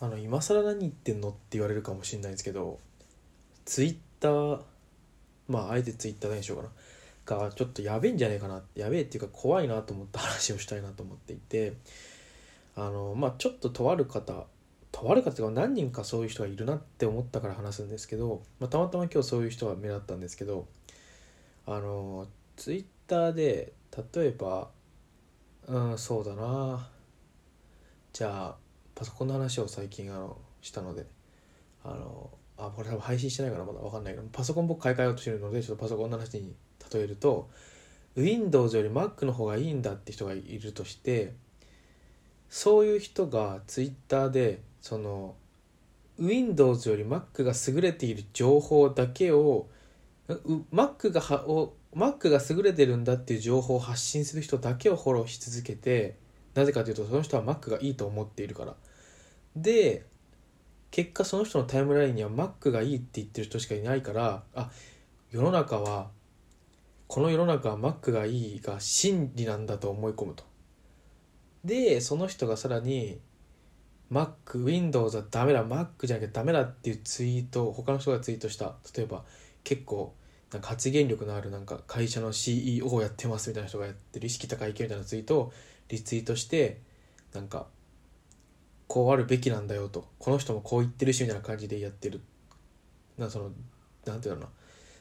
あの今更何言ってんのって言われるかもしれないですけどツイッターまああえてツイッター何にしようかな。がちょっとやべえんじゃねえかなやべえっていうか怖いなと思った話をしたいなと思っていてあのまあちょっととある方とある方が何人かそういう人がいるなって思ったから話すんですけど、まあ、たまたま今日そういう人が目立ったんですけどあのツイッターで例えばうんそうだな。じゃあパソコンの話を最近あのしたのであのあこれ多分配信してないからまだ分かんないけどパソコン僕買い替えようとしてるのでちょっとパソコンの話に例えると Windows より Mac の方がいいんだって人がいるとしてそういう人が Twitter でその Windows より Mac が優れている情報だけを Mac がはを Mac が優れてるんだっていう情報を発信する人だけをフォローし続けてなぜかというとその人は Mac がいいと思っているから。で結果その人のタイムラインには Mac がいいって言ってる人しかいないからあ世の中はこの世の中は Mac がいいが真理なんだと思い込むと。でその人がさらに Mac、Windows はダメだ Mac じゃなきゃダメだっていうツイートを他の人がツイートした。例えば結構なんか発言力のあるなんか会社の CEO をやってますみたいな人がやってる意識高い系みたいなツイートをリツイートしてなんかこうあるべきなんだよと。この人もこう言ってるしみたいな感じでやってる。なそのなんていうのな。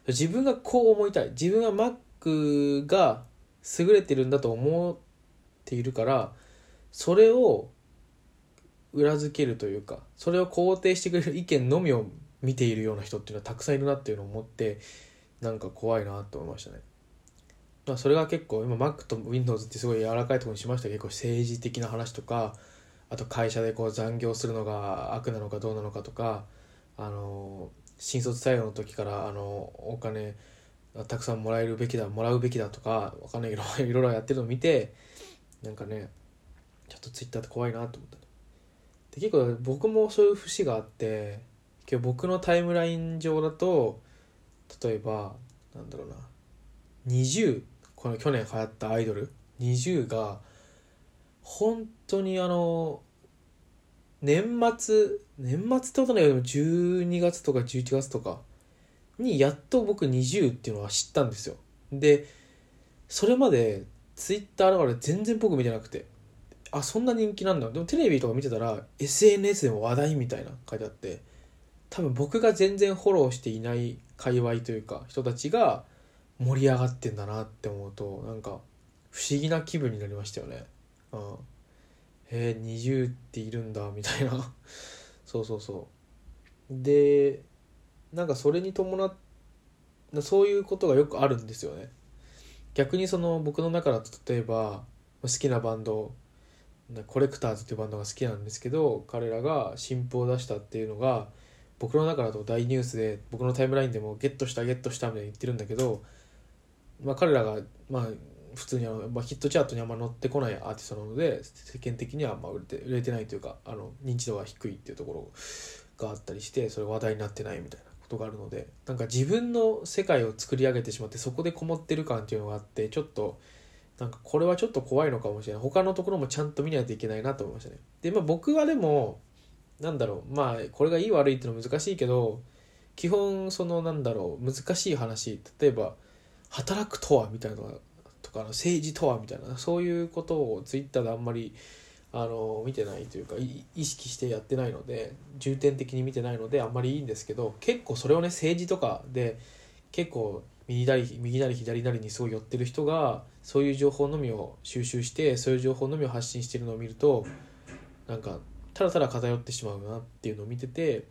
自分がこう思いたい。自分は Mac が優れてるんだと思っているからそれを裏付けるというかそれを肯定してくれる意見のみを見ているような人っていうのはたくさんいるなっていうのを思ってなんか怖いなと思いましたね。まあ、それが結構今 Mac と Windows ってすごい柔らかいところにしましたけど結構政治的な話とかあと会社でこう残業するのが悪なのかどうなのかとかあの新卒採用の時からあのお金たくさんもらえるべきだもらうべきだとかわかんないけど いろいろやってるのを見てなんかねちょっと Twitter って怖いなと思った。で結構僕もそういう節があって今日僕のタイムライン上だと例えばなんだろうな20この去年流行ったアイドル20が本当にあの年末年末ってことないけど12月とか11月とかにやっと僕20っていうのは知ったんですよ。でそれまでツイッター現れ全然僕見てなくてあそんな人気なんだ。でもテレビとか見てたら SNS でも話題みたいな書いてあって多分僕が全然フォローしていない界隈というか人たちが盛り上がってんだなって思うとなんか不思議な気分になりましたよね。うん、へえ20っているんだみたいな。そうそうそう。でなんかそれに伴っそういうことがよくあるんですよね。逆にその僕の中だと例えば好きなバンドコレクターズっていうバンドが好きなんですけど彼らが新譜を出したっていうのが僕の中だと大ニュースで僕のタイムラインでもゲットしたゲットしたみたいに言ってるんだけど、まあ、彼らがまあ普通にあの、まあ、ヒットチャートにあんま乗ってこないアーティストなので世間的にはまあ売れて売れてないというかあの認知度が低いっていうところがあったりしてそれ話題になってないみたいなことがあるのでなんか自分の世界を作り上げてしまってそこでこもってる感っていうのがあってちょっとなんかこれはちょっと怖いのかもしれない。他のところもちゃんと見ないといけないなと思いましたねでまあ僕はでもなんだろうまあこれがいい悪いっていうのは難しいけど基本そのなんだろう難しい話例えば働くとはみたいなのがとか政治とはみたいなそういうことをツイッターであんまりあの見てないというか意識してやってないので重点的に見てないのであんまりいいんですけど結構それをね政治とかで結構右なり右なり左なりにすごい寄ってる人がそういう情報のみを収集してそういう情報のみを発信してるのを見るとなんかただただ偏ってしまうなっていうのを見ててで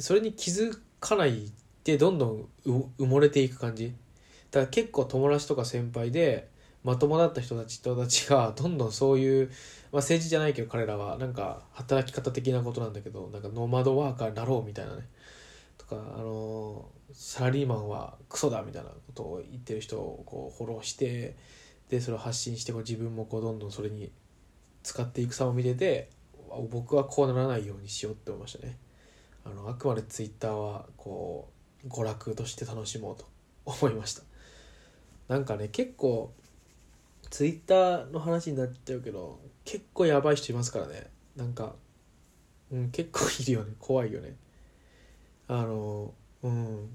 それに気づかないでどんどん埋もれていく感じ。だから結構友達とか先輩でまともだった人たち人たちが どんどんそういう、まあ、政治じゃないけど彼らはなんか働き方的なことなんだけどなんかノマドワーカーになろうみたいなね。とかあのサラリーマンはクソだみたいなことを言ってる人をこうフォローしてでそれを発信してこう自分もこうどんどんそれに使っていく様を見てて僕はこうならないようにしようって思いましたね。あのあくまでツイッターはこう娯楽として楽しもうと思いました。なんかね結構ツイッターの話になっちゃうけど結構やばい人いますからね。なんかうん、結構いるよね。怖いよね。あのうん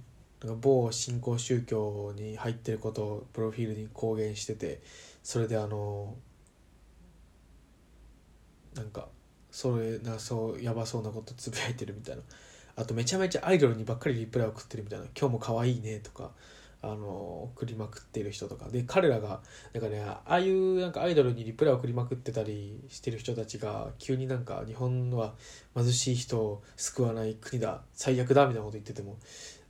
なんか某新興宗教に入ってることをプロフィールに公言しててそれであのなんかそれなそうやばそうなことつぶやいてるみたいな。あとめちゃめちゃアイドルにばっかりリプライ送ってるみたいな「今日も可愛いね」とかあの送りまくってる人とか。で彼らがなんかねああいうなんかアイドルにリプライを送りまくってたりしてる人たちが急になんか日本は貧しい人を救わない国だ最悪だみたいなこと言ってても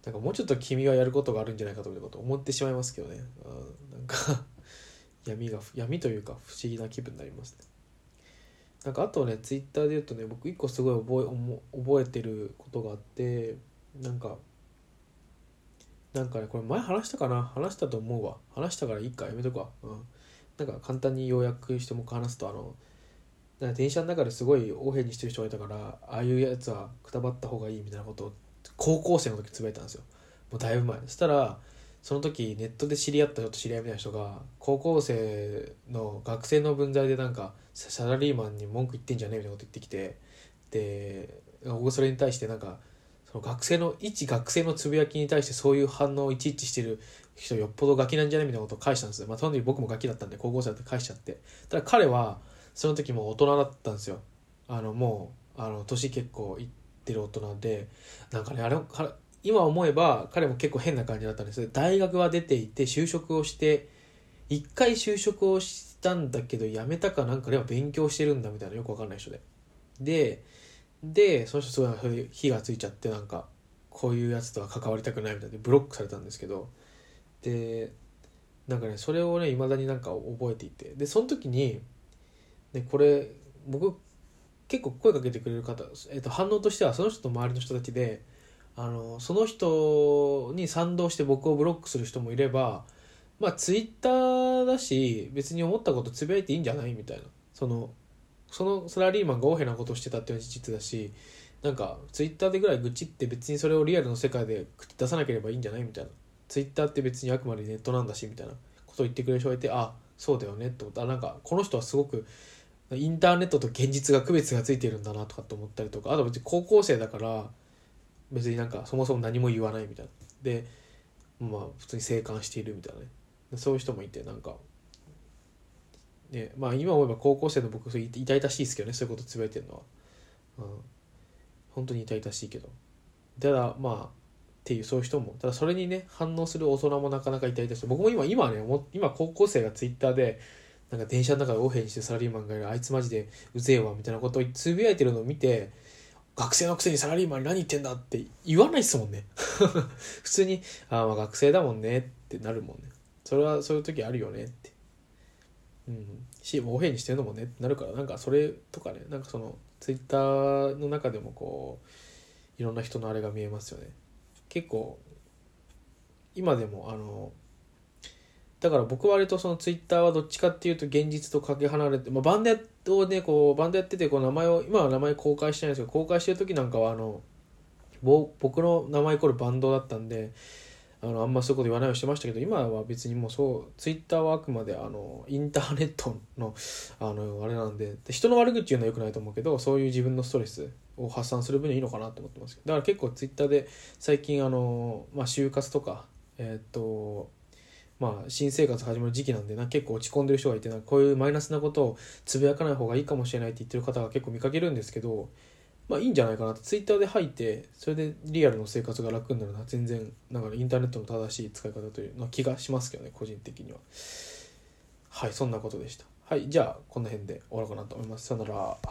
なんかもうちょっと君はやることがあるんじゃないかということ思ってしまいますけどね。あなんか 闇が闇というか不思議な気分になりますね。なんかあとねツイッターで言うとね僕一個すごい覚え覚えてることがあってなんかなんかねこれ前話したかな？話したと思うわ。話したからいいか。やめとくわ。うん。なんか簡単に要約しても話すとあのなんか電車の中ですごい横柄にしてる人がいたからああいうやつはくたばった方がいいみたいなことを高校生の時つぶやいたんですよ。もうだいぶ前。そしたらその時ネットで知り合った人と知り合いみたいな人が高校生の学生の分際でなんかサラリーマンに文句言ってんじゃねえみたいなこと言ってきてで僕それに対してなんかその学生の一学生のつぶやきに対してそういう反応をいちいちしてる人よっぽどガキなんじゃねみたいなことを返したんですよ。まあその時僕もガキだったんで高校生だって返しちゃって。ただ彼はその時も大人だったんですよ。あのもうあの年結構いってる大人で。なんかねあれ今思えば彼も結構変な感じだったんです大学は出ていて就職をして一回就職をしたんだけど辞めたかなんかでは勉強してるんだみたいなよくわかんない人で。ででその人すごい火がついちゃってなんかこういうやつとは関わりたくないみたいでブロックされたんですけど。でなんかねそれをねいまだになんか覚えていて。でその時に、ね、これ僕結構声かけてくれる方、えっと、反応としてはその人と周りの人たちであのその人に賛同して僕をブロックする人もいればまあツイッターだし別に思ったことつぶやいていいんじゃないみたいな。そのそのサラリーマンが横柄なことをしてたっていうのは事実だしなんかツイッターでぐらい愚痴って別にそれをリアルの世界で出さなければいいんじゃないみたいな。ツイッターって別にあくまでネットなんだしみたいなことを言ってくれる人がいてあそうだよねって思った。あなんかこの人はすごくインターネットと現実が区別がついてるんだなとかって思ったりとか。あと別に高校生だから別になんかそもそも何も言わないみたいな。でまあ普通に生還しているみたいなね。そういう人もいてなんかねまあ今思えば高校生の僕痛々しいですけどねそういうことつぶやいてるのは。うん。本当に痛々しいけど。ただまあっていうそういう人もただそれにね反応する大人もなかなか痛々しい僕も今今ね今高校生がツイッターでなんか電車の中で横柄にしてサラリーマンがいるあいつマジでうぜえわみたいなことをつぶやいてるのを見て学生のくせにサラリーマンに何言ってんだって言わないっすもんね。普通にああまあ学生だもんねってなるもんね。それはそういう時あるよねって。うんし横柄にしてるのもねってなるからなんかそれとかねなんかそのツイッターの中でもこういろんな人のあれが見えますよね。結構今でもあのだから僕は割とそのツイッターはどっちかっていうと現実とかけ離れて、まあ、バンドをねこうバンドやっててこう名前を今は名前公開してないんですけど公開してる時なんかはあの僕の名前イコールバンドだったんであのあんまそういうこと言わないようにしてましたけど今は別にもうそうツイッターはあくまであのインターネットのあのあれなんで人の悪口言うのはよくないと思うけどそういう自分のストレスを発散する分にはいいのかなと思ってますだから結構ツイッターで最近あの、まあ、就活とかえー、っとまあ、新生活始まる時期なんでな結構落ち込んでる人がいてなこういうマイナスなことをつぶやかない方がいいかもしれないって言ってる方が結構見かけるんですけどまあいいんじゃないかなってツイッターで吐いてそれでリアルの生活が楽になるのは全然なんか、インターネットの正しい使い方というの気がしますけどね個人的には。はいそんなことでした。はいじゃあこの辺で終わろうかなと思います。さよなら。